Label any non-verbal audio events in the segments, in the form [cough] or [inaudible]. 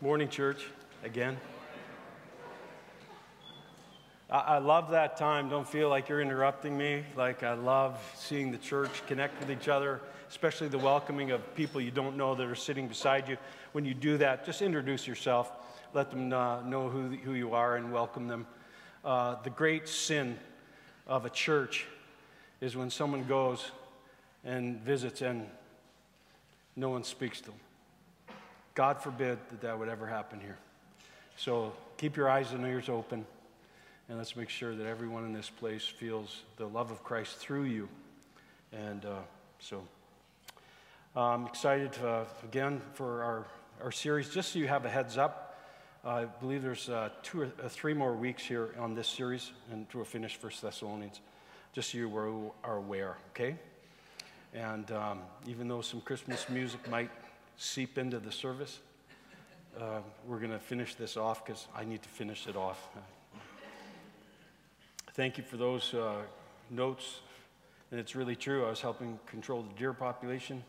Morning, church, again. I, love that time. Don't feel like you're interrupting me. Like, I love seeing the church connect with each other, especially the welcoming of people you don't know that are sitting beside you. When you do that, just introduce yourself, let them uh, know who, who you are, and welcome them. Uh, the great sin of a church is when someone goes and visits and no one speaks to them. God forbid that that would ever happen here. So keep your eyes and ears open, and let's make sure that everyone in this place feels the love of Christ through you. And uh, so I'm excited uh, again for our, our series. Just so you have a heads up, I believe there's uh, two or uh, three more weeks here on this series, and we'll finish First Thessalonians. Just so you are aware, okay? And um, even though some Christmas music might seep into the service. Uh, we're going to finish this off because I need to finish it off. Thank you for those uh, notes. And it's really true. I was helping control the deer population,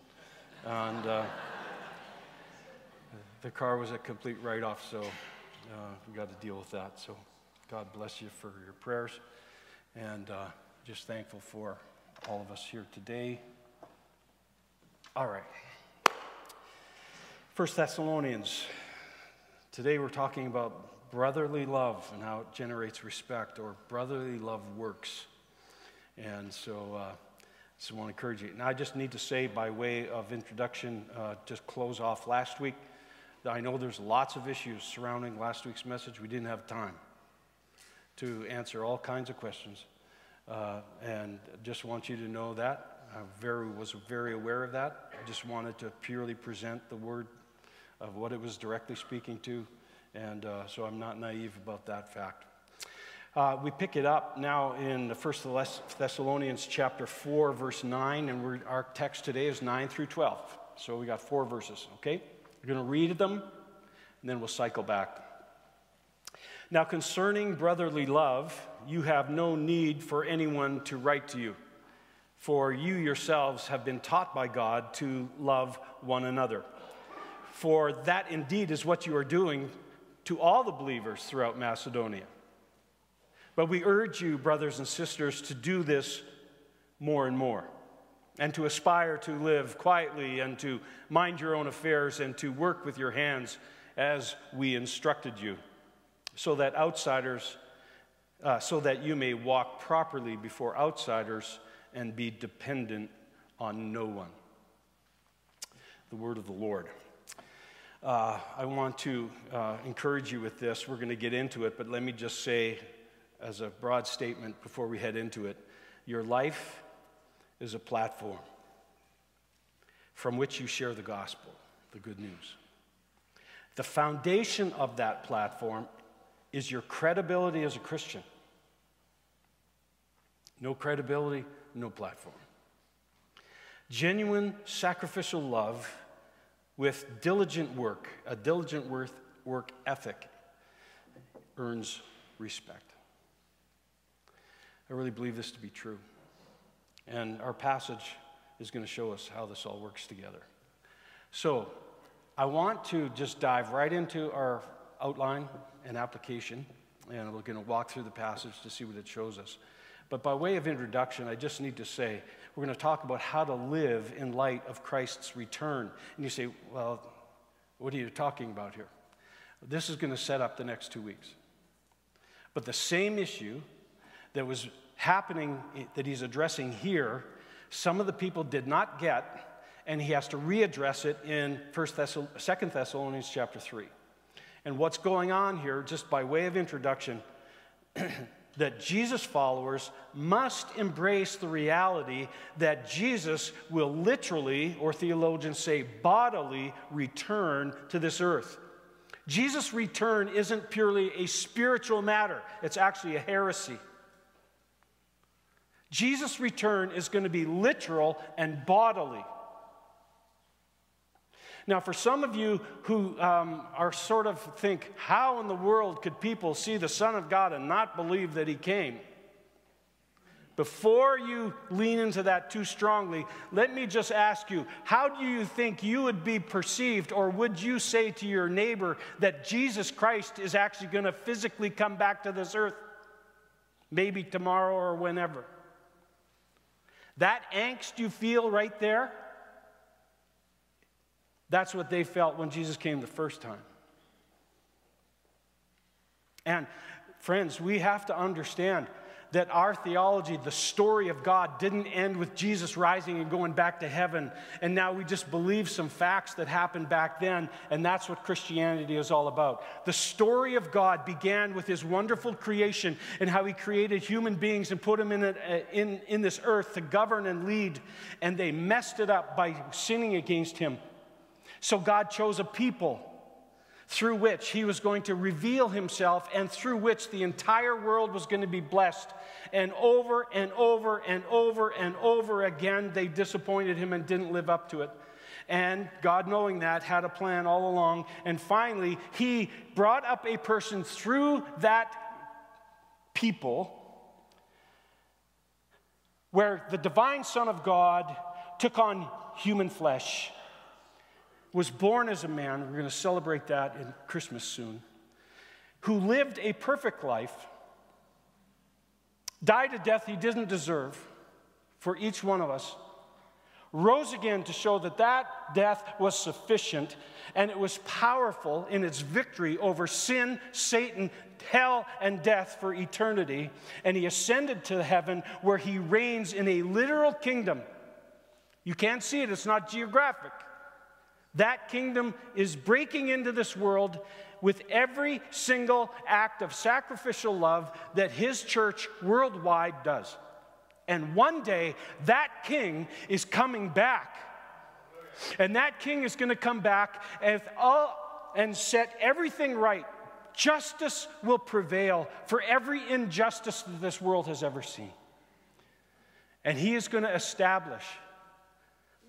and uh, the car was a complete write off, so uh, we got to deal with that. So, God bless you for your prayers, and uh, just thankful for all of us here today. All right. First Thessalonians. Today we're talking about brotherly love and how it generates respect, or brotherly love works. And so, uh, so I want to encourage you. And I just need to say, by way of introduction, uh, just close off last week. I know there's lots of issues surrounding last week's message. We didn't have time to answer all kinds of questions. Uh, and just want you to know that. I very, was very aware of that. I just wanted to purely present the word of what it was directly speaking to, and uh, so I'm not naive about that fact. Uh, we pick it up now in the First Thessalonians chapter 4, verse 9, and our text today is 9 through 12. So we got four verses, okay? We're going to read them, and then we'll cycle back. Now, concerning brotherly love, you have no need for anyone to write to you, for you yourselves have been taught by God to love one another for that indeed is what you are doing to all the believers throughout Macedonia. But we urge you, brothers and sisters, to do this more and more, and to aspire to live quietly, and to mind your own affairs, and to work with your hands as we instructed you, so that outsiders, uh, so that you may walk properly before outsiders and be dependent on no one. The word of the Lord. Uh, I want to uh, encourage you with this. We're going to get into it, but let me just say, as a broad statement before we head into it, your life is a platform from which you share the gospel, the good news. The foundation of that platform is your credibility as a Christian. No credibility, no platform. Genuine sacrificial love with diligent work, a diligent work, work ethic earns respect. I really believe this to be true. And our passage is going to show us how this all works together. So, I want to just dive right into our outline and application, and we're going to walk through the passage to see what it shows us. But by way of introduction, I just need to say we're going to talk about how to live in light of Christ's return. And you say, well, what are you talking about here? This is going to set up the next two weeks. But the same issue that was happening, eh, that he's addressing here, some of the people did not get, and he has to readdress it in 1 Thessal- 2 Thessalonians chapter 3. And what's going on here, just by way of introduction, [clears throat] that Jesus followers must embrace the reality that Jesus will literally, or theologians say bodily, return to this earth. Jesus' return isn't purely a spiritual matter, it's actually a heresy. Jesus' return is going to be literal and bodily. Now, for some of you who um, are sort of think, how in the world could people see the Son of God and not believe that he came? before you lean into that too strongly, let me just ask you how do you think you would be perceived, or would you say to your neighbor that Jesus Christ is actually going to physically come back to this earth? Maybe tomorrow or whenever. That angst you feel right there, that's what they felt when Jesus came the first time. And friends, we have to understand that our theology, the story of God, didn't end with Jesus rising and going back to heaven, and now we just believe some facts that happened back then, and that's what Christianity is all about. The story of God began with His wonderful creation and how He created human beings and put them in, a, in, in this earth to govern and lead, and they messed it up by sinning against Him. So God chose a people through which he was going to reveal himself and through which the entire world was going to be blessed. And over and over and over and over again, they disappointed him and didn't live up to it. And God, knowing that, had a plan all along. And finally, he brought up a person through that people where the divine Son of God took on human flesh was born as a man, we're going to celebrate that in Christmas soon, who lived a perfect life, died a death he didn't deserve for each one of us, rose again to show that that death was sufficient and it was powerful in its victory over sin, Satan, hell, and death for eternity. And he ascended to heaven where he reigns in a literal kingdom. You can't see it, it's not geographic. That kingdom is breaking into this world with every single act of sacrificial love that his church worldwide does. And one day, that king is coming back. And that king is going to come back and, all, uh, and set everything right. Justice will prevail for every injustice that this world has ever seen. And he is going to establish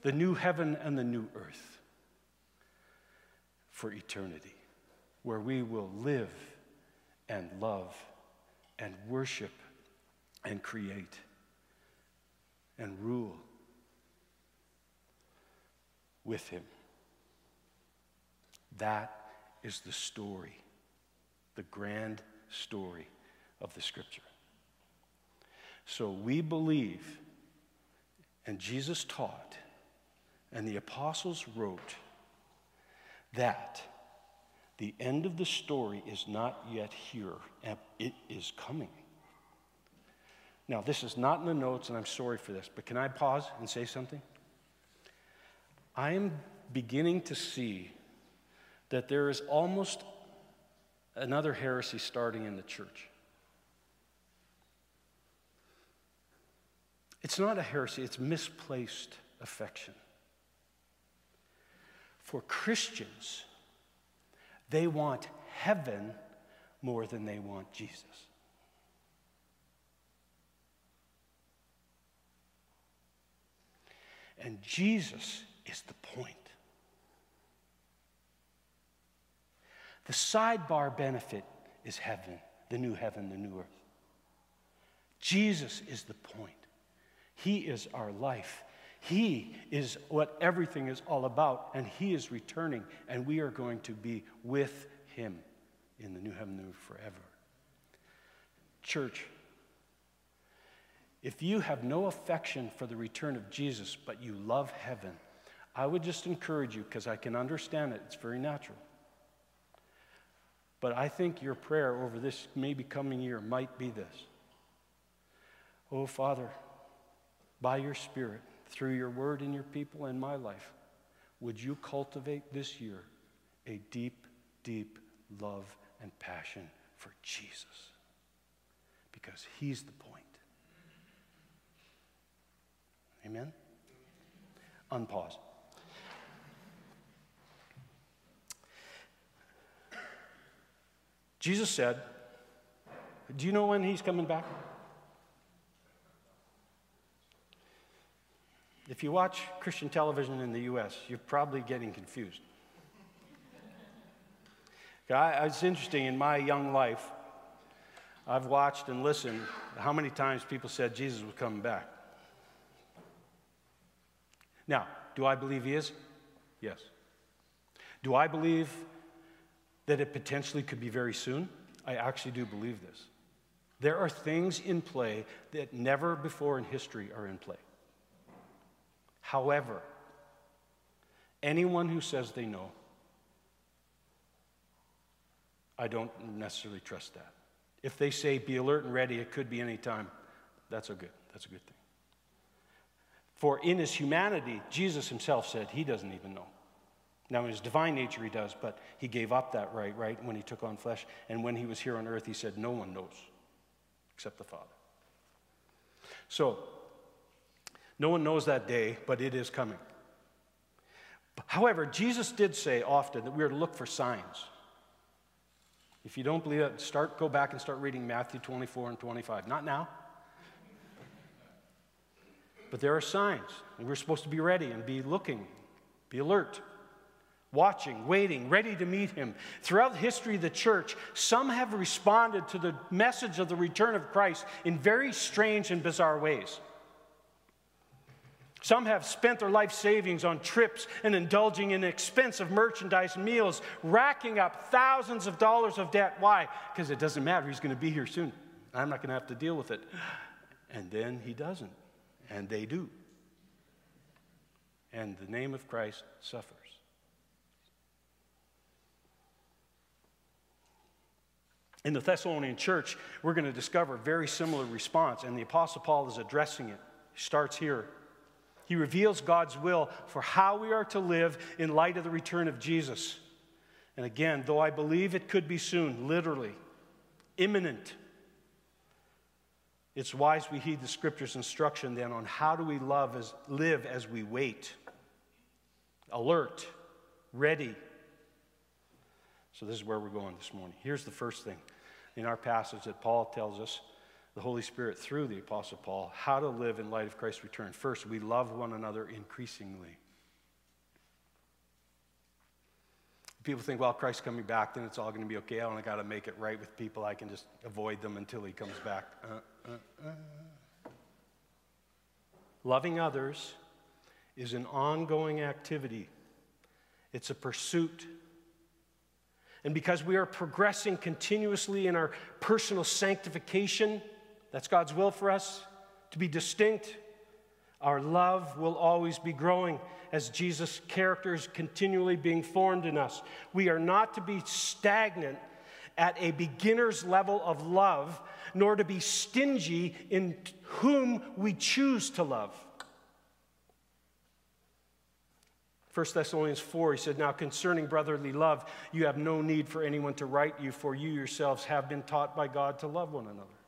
the new heaven and the new earth for eternity, where we will live and love and worship and create and rule with Him. That is the story, the grand story of the Scripture. So we believe, and Jesus taught, and the apostles wrote that the end of the story is not yet here, and it is coming. Now, this is not in the notes, and I'm sorry for this, but can I pause and say something? I am beginning to see that there is almost another heresy starting in the church. It's not a heresy, it's misplaced affection. For Christians, they want heaven more than they want Jesus. And Jesus is the point. The sidebar benefit is heaven, the new heaven, the new earth. Jesus is the point. He is our life. He is what everything is all about, and He is returning, and we are going to be with Him in the new heaven new forever. Church, if you have no affection for the return of Jesus, but you love heaven, I would just encourage you, because I can understand it, it's very natural. But I think your prayer over this maybe coming year might be this Oh, Father, by your Spirit, through your word and your people and my life, would you cultivate this year a deep, deep love and passion for Jesus? Because he's the point. Amen? Unpause. Jesus said, Do you know when he's coming back? If you watch Christian television in the US, you're probably getting confused. I, it's interesting in my young life, I've watched and listened how many times people said Jesus was coming back. Now, do I believe he is? Yes. Do I believe that it potentially could be very soon? I actually do believe this. There are things in play that never before in history are in play. However, anyone who says they know, I don't necessarily trust that. If they say be alert and ready, it could be any time, that's a good, that's a good thing. For in his humanity, Jesus himself said he doesn't even know. Now, in his divine nature, he does, but he gave up that right, right, when he took on flesh. And when he was here on earth, he said, No one knows except the Father. So, no one knows that day, but it is coming. However, Jesus did say often that we are to look for signs. If you don't believe it, start go back and start reading Matthew 24 and 25. Not now. But there are signs, and we're supposed to be ready and be looking, be alert, watching, waiting, ready to meet him. Throughout the history of the church, some have responded to the message of the return of Christ in very strange and bizarre ways. Some have spent their life savings on trips and indulging in expensive merchandise and meals, racking up thousands of dollars of debt. Why? Because it doesn't matter. He's going to be here soon. I'm not going to have to deal with it. And then he doesn't. And they do. And the name of Christ suffers. In the Thessalonian church, we're going to discover a very similar response, and the Apostle Paul is addressing it. He starts here he reveals God's will for how we are to live in light of the return of Jesus. And again, though I believe it could be soon, literally, imminent, it's wise we heed the scripture's instruction then on how do we love as, live as we wait. Alert, ready. So, this is where we're going this morning. Here's the first thing in our passage that Paul tells us the Holy Spirit through the Apostle Paul how to live in light of Christ's return. First, we love one another increasingly. People think, well, Christ's coming back, then it's all going to be okay. I only got to make it right with people. I can just avoid them until he comes back. Uh, uh, uh. Loving others is an ongoing activity, it's a pursuit. And because we are progressing continuously in our personal sanctification, that's God's will for us to be distinct. Our love will always be growing as Jesus' character is continually being formed in us. We are not to be stagnant at a beginner's level of love, nor to be stingy in whom we choose to love. 1 Thessalonians 4, he said, Now concerning brotherly love, you have no need for anyone to write you, for you yourselves have been taught by God to love one another.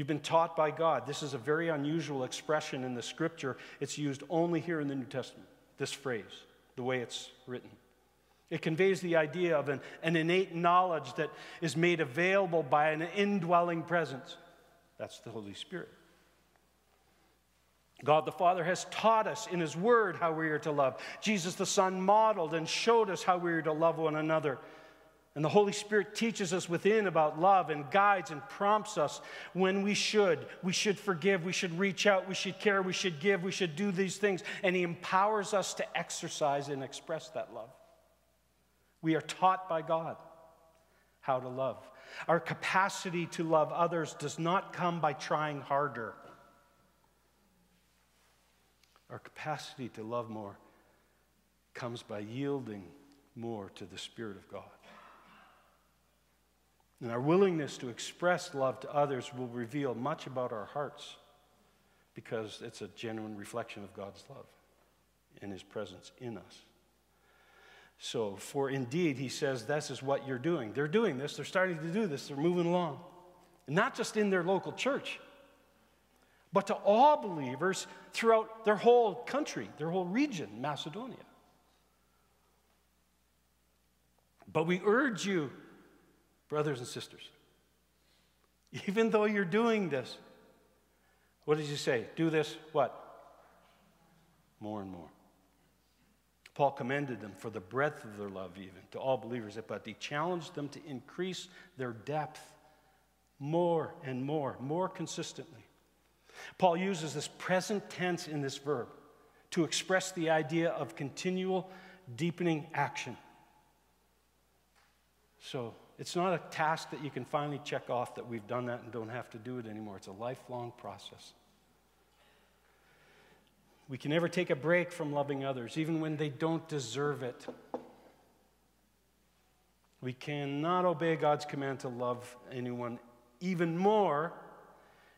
You've been taught by God. This is a very unusual expression in the scripture. It's used only here in the New Testament, this phrase, the way it's written. It conveys the idea of an, an innate knowledge that is made available by an indwelling presence. That's the Holy Spirit. God the Father has taught us in His Word how we are to love. Jesus the Son modeled and showed us how we are to love one another. And the Holy Spirit teaches us within about love and guides and prompts us when we should. We should forgive, we should reach out, we should care, we should give, we should do these things. And He empowers us to exercise and express that love. We are taught by God how to love. Our capacity to love others does not come by trying harder. Our capacity to love more comes by yielding more to the Spirit of God. And our willingness to express love to others will reveal much about our hearts because it's a genuine reflection of God's love and His presence in us. So, for indeed, he says, this is what you're doing. They're doing this, they're starting to do this, they're moving along. And not just in their local church, but to all believers throughout their whole country, their whole region, Macedonia. But we urge you brothers and sisters. Even though you're doing this, what does he say? Do this, what? More and more. Paul commended them for the breadth of their love, even to all believers, but he challenged them to increase their depth more and more, more consistently. Paul uses this present tense in this verb to express the idea of continual deepening action. So it's not a task that you can finally check off that we've done that and don't have to do it anymore. It's a lifelong process. We can never take a break from loving others, even when they don't deserve it. We cannot obey God's command to love anyone even more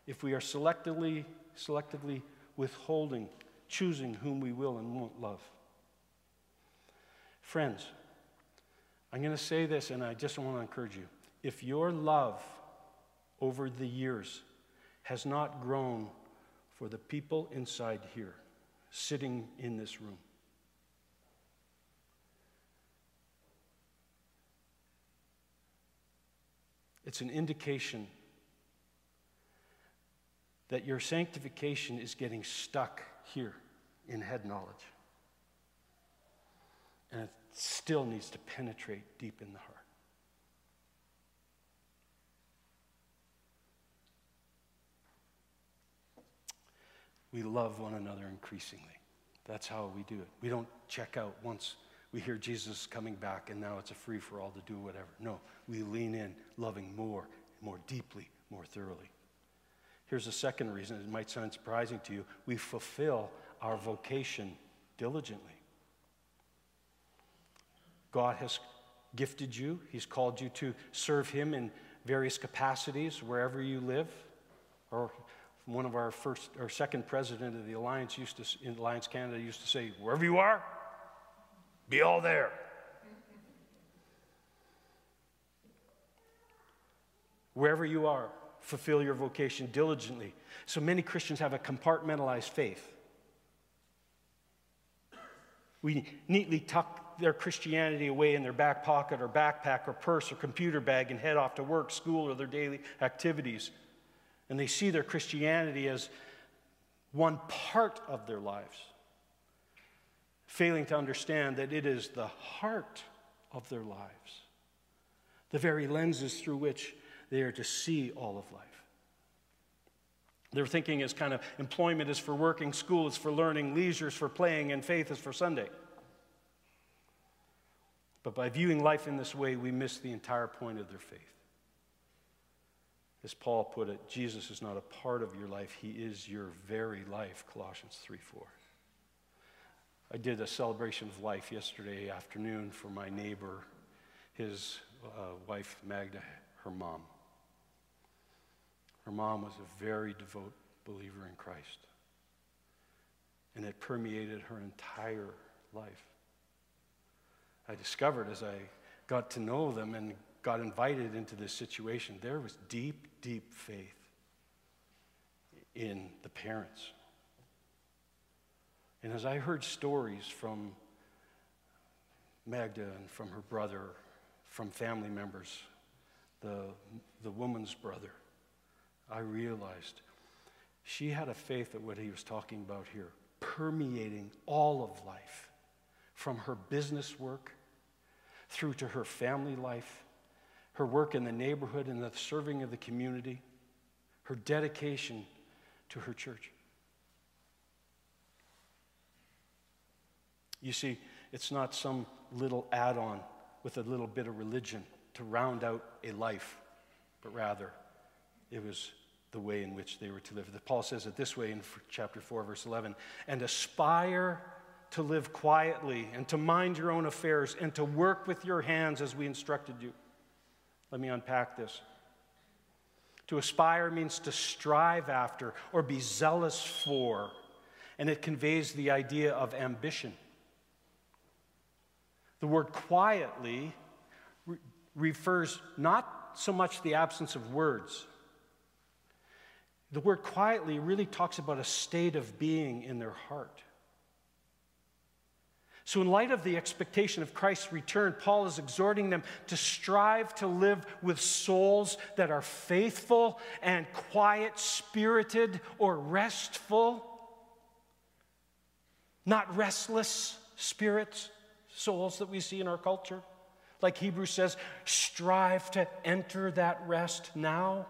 if we are selectively, selectively withholding, choosing whom we will and won't love. Friends, I'm going to say this and I just want to encourage you. If your love over the years has not grown for the people inside here, sitting in this room, it's an indication that your sanctification is getting stuck here in head knowledge. And still needs to penetrate deep in the heart. We love one another increasingly. That's how we do it. We don't check out once we hear Jesus coming back and now it's a free for all to do whatever. No, we lean in, loving more, more deeply, more thoroughly. Here's a second reason. It might sound surprising to you. We fulfill our vocation diligently. God has gifted you, He's called you to serve Him in various capacities wherever you live. Or one of our first or second president of the Alliance used to, in Alliance Canada used to say, wherever you are, be all there. Wherever you are, fulfill your vocation diligently. So many Christians have a compartmentalized faith. We neatly tuck their Christianity away in their back pocket or backpack or purse or computer bag and head off to work, school, or their daily activities. And they see their Christianity as one part of their lives, failing to understand that it is the heart of their lives, the very lenses through which they are to see all of life. Their thinking is kind of employment is for working, school is for learning, leisure is for playing, and faith is for Sunday. But by viewing life in this way, we miss the entire point of their faith. As Paul put it, Jesus is not a part of your life, he is your very life, Colossians 3 4. I did a celebration of life yesterday afternoon for my neighbor, his uh, wife, Magda, her mom. Her mom was a very devout believer in Christ. And it permeated her entire life. I discovered as I got to know them and got invited into this situation, there was deep, deep faith in the parents. And as I heard stories from Magda and from her brother, from family members, the, the woman's brother, I realized she had a faith that what he was talking about here, permeating all of life, from her business work through to her family life, her work in the neighborhood and the serving of the community, her dedication to her church. You see, it's not some little add on with a little bit of religion to round out a life, but rather it was the way in which they were to live. Paul says it this way in chapter 4, verse 11 and aspire to live quietly and to mind your own affairs and to work with your hands as we instructed you. Let me unpack this. To aspire means to strive after or be zealous for, and it conveys the idea of ambition. The word quietly re- refers not so much the absence of words the word quietly really talks about a state of being in their heart. So, in light of the expectation of Christ's return, Paul is exhorting them to strive to live with souls that are faithful and quiet spirited or restful, not restless spirits, souls that we see in our culture. Like Hebrews says, strive to enter that rest now.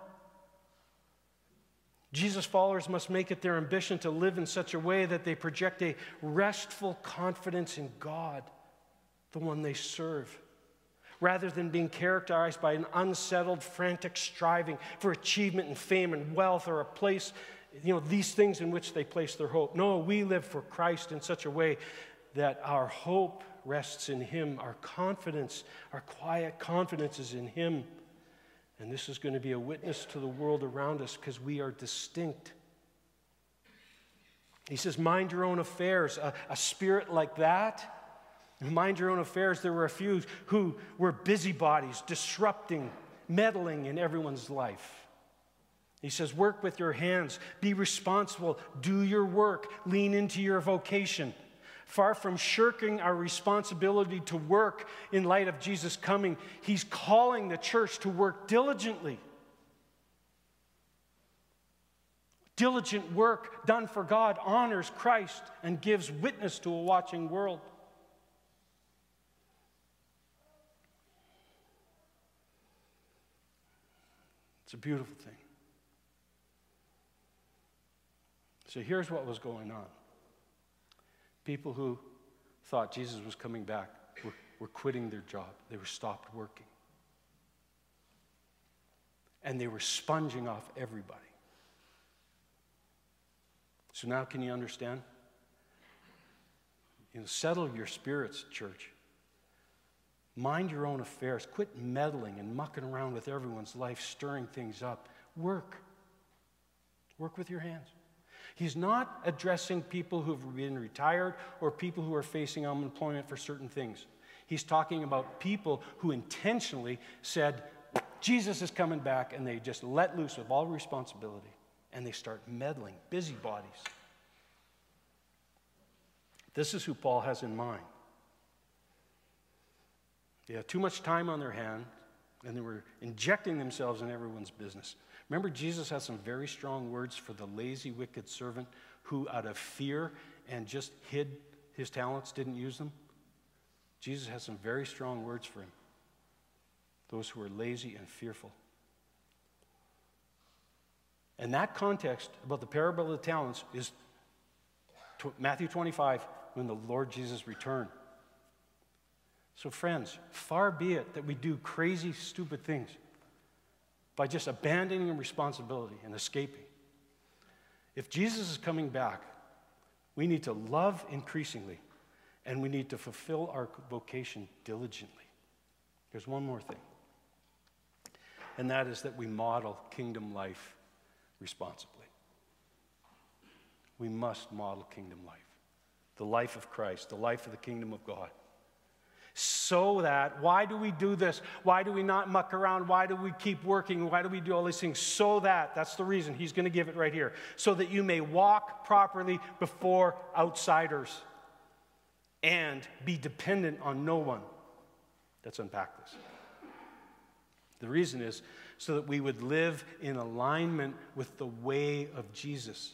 Jesus' followers must make it their ambition to live in such a way that they project a restful confidence in God, the one they serve, rather than being characterized by an unsettled, frantic striving for achievement and fame and wealth or a place, you know, these things in which they place their hope. No, we live for Christ in such a way that our hope rests in Him, our confidence, our quiet confidence is in Him. And this is going to be a witness to the world around us because we are distinct. He says, Mind your own affairs. A, a, spirit like that, mind your own affairs. There were a few who were busybodies, disrupting, meddling in everyone's life. He says, Work with your hands, be responsible, do your work, lean into your vocation. Far from shirking our responsibility to work in light of Jesus' coming, he's calling the church to work diligently. Diligent work done for God honors Christ and gives witness to a watching world. It's a beautiful thing. So here's what was going on. People who thought Jesus was coming back were, were quitting their job, they were stopped working. And they were sponging off everybody. So now, can you understand? You know, settle your spirits, church. Mind your own affairs. Quit meddling and mucking around with everyone's life, stirring things up. Work. Work with your hands. He's not addressing people who've been retired or people who are facing unemployment for certain things. He's talking about people who intentionally said, Jesus is coming back, and they just let loose of all responsibility and they start meddling, busybodies. This is who Paul has in mind. They have too much time on their hand, and they were injecting themselves in everyone's business. Remember, Jesus had some very strong words for the lazy, wicked servant who, out of fear and just hid his talents, didn't use them. Jesus has some very strong words for him those who are lazy and fearful. And that context about the parable of the talents is Matthew 25 when the Lord Jesus returned. So, friends, far be it that we do crazy, stupid things by just abandoning responsibility and escaping. If Jesus is coming back, we need to love increasingly and we need to fulfill our vocation diligently. There's one more thing, and that is that we model kingdom life responsibly. We must model kingdom life, the life of Christ, the life of the kingdom of God so that, why do we do this? Why do we not muck around? Why do we keep working? Why do we do all these things? So that, that's the reason. He's going to give it right here. So that you may walk properly before outsiders and be dependent on no one. Let's unpack this. The reason is so that we would live in alignment with the way of Jesus.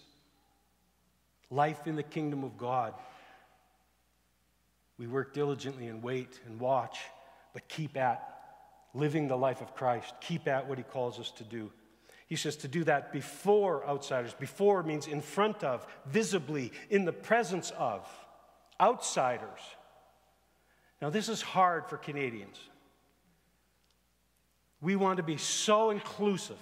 Life in the kingdom of God we work diligently and wait and watch, but keep at living the life of Christ. Keep at what he calls us to do. He says to do that before outsiders. Before means in front of, visibly, in the presence of outsiders. Now, this is hard for Canadians. We want to be so inclusive.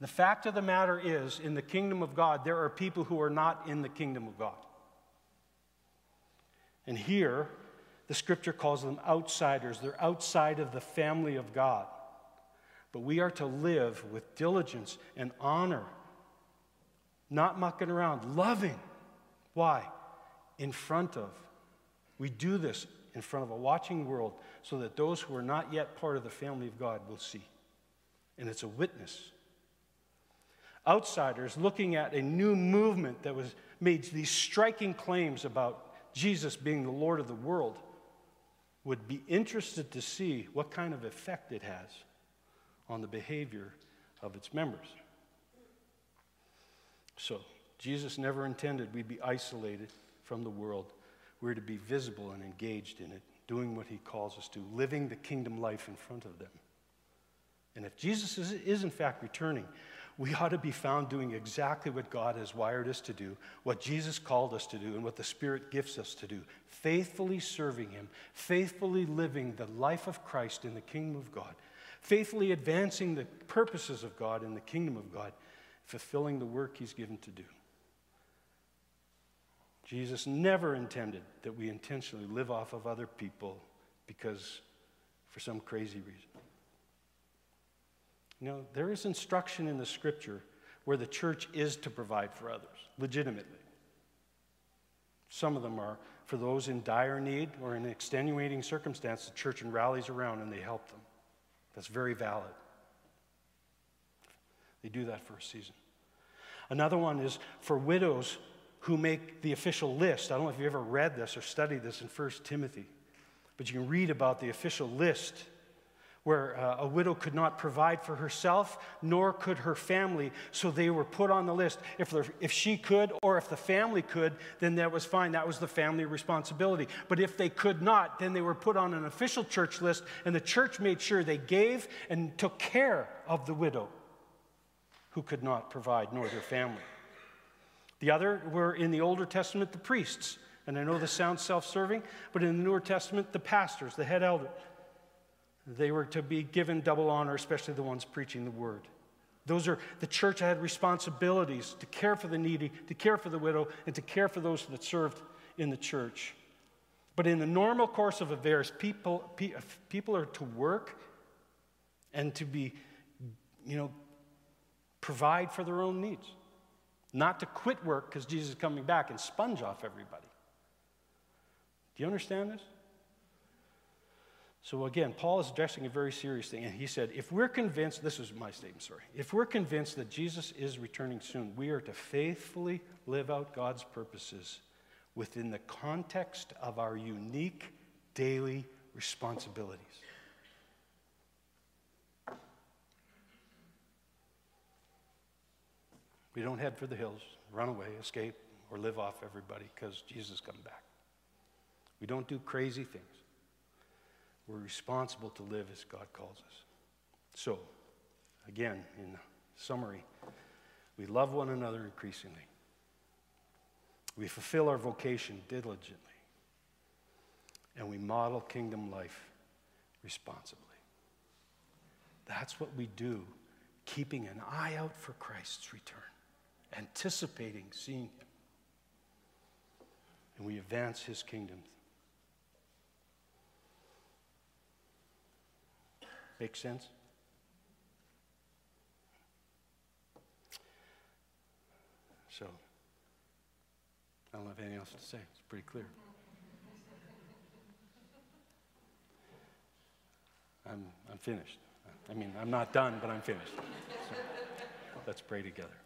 The fact of the matter is, in the kingdom of God, there are people who are not in the kingdom of God. And here, the scripture calls them outsiders. They're outside of the family of God. But we are to live with diligence and honor, not mucking around, loving. Why? In front of. We do this in front of a watching world so that those who are not yet part of the family of God will see. And it's a witness. Outsiders looking at a new movement that was made these striking claims about Jesus being the Lord of the world, would be interested to see what kind of effect it has on the behavior of its members. So, Jesus never intended we'd be isolated from the world. We're to be visible and engaged in it, doing what he calls us to, living the kingdom life in front of them. And if Jesus is, is in fact returning, we ought to be found doing exactly what God has wired us to do, what Jesus called us to do, and what the Spirit gifts us to do faithfully serving Him, faithfully living the life of Christ in the kingdom of God, faithfully advancing the purposes of God in the kingdom of God, fulfilling the work He's given to do. Jesus never intended that we intentionally live off of other people because for some crazy reason. You know, there is instruction in the scripture where the church is to provide for others, legitimately. Some of them are for those in dire need or in extenuating circumstance, the church rallies around and they help them. That's very valid. They do that for a season. Another one is for widows who make the official list. I don't know if you ever read this or studied this in 1 Timothy, but you can read about the official list where uh, a widow could not provide for herself, nor could her family, so they were put on the list. If, if she could, or if the family could, then that was fine. That was the family responsibility. But if they could not, then they were put on an official church list, and the church made sure they gave and took care of the widow who could not provide, nor their family. The other were in the Older Testament, the priests. And I know this sounds self serving, but in the Newer Testament, the pastors, the head elder. They were to be given double honor, especially the ones preaching the word. Those are the church had responsibilities to care for the needy, to care for the widow, and to care for those that served in the church. But in the normal course of affairs, people, people are to work and to be, you know, provide for their own needs. Not to quit work because Jesus is coming back and sponge off everybody. Do you understand this? So again, Paul is addressing a very serious thing, and he said, if we're convinced, this is my statement, sorry, if we're convinced that Jesus is returning soon, we are to faithfully live out God's purposes within the context of our unique daily responsibilities. We don't head for the hills, run away, escape, or live off everybody because Jesus is coming back. We don't do crazy things. We're responsible to live as God calls us. So, again, in summary, we love one another increasingly. We fulfill our vocation diligently. And we model kingdom life responsibly. That's what we do, keeping an eye out for Christ's return, anticipating seeing him. And we advance his kingdom Make sense? So, I don't have anything else to say. It's pretty clear. I'm, I'm finished. I mean, I'm not done, but I'm finished. So, let's pray together.